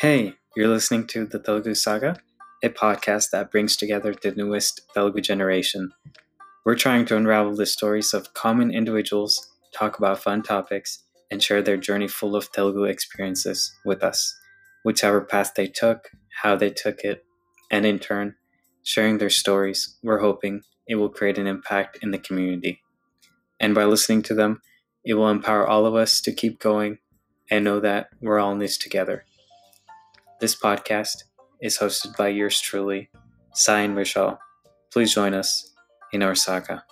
Hey, you're listening to the Telugu Saga, a podcast that brings together the newest Telugu generation. We're trying to unravel the stories of common individuals, talk about fun topics, and share their journey full of Telugu experiences with us, whichever path they took, how they took it, and in turn, sharing their stories, we're hoping it will create an impact in the community. And by listening to them, it will empower all of us to keep going and know that we're all in this together. This podcast is hosted by yours truly, Sai and. Please join us in our saga.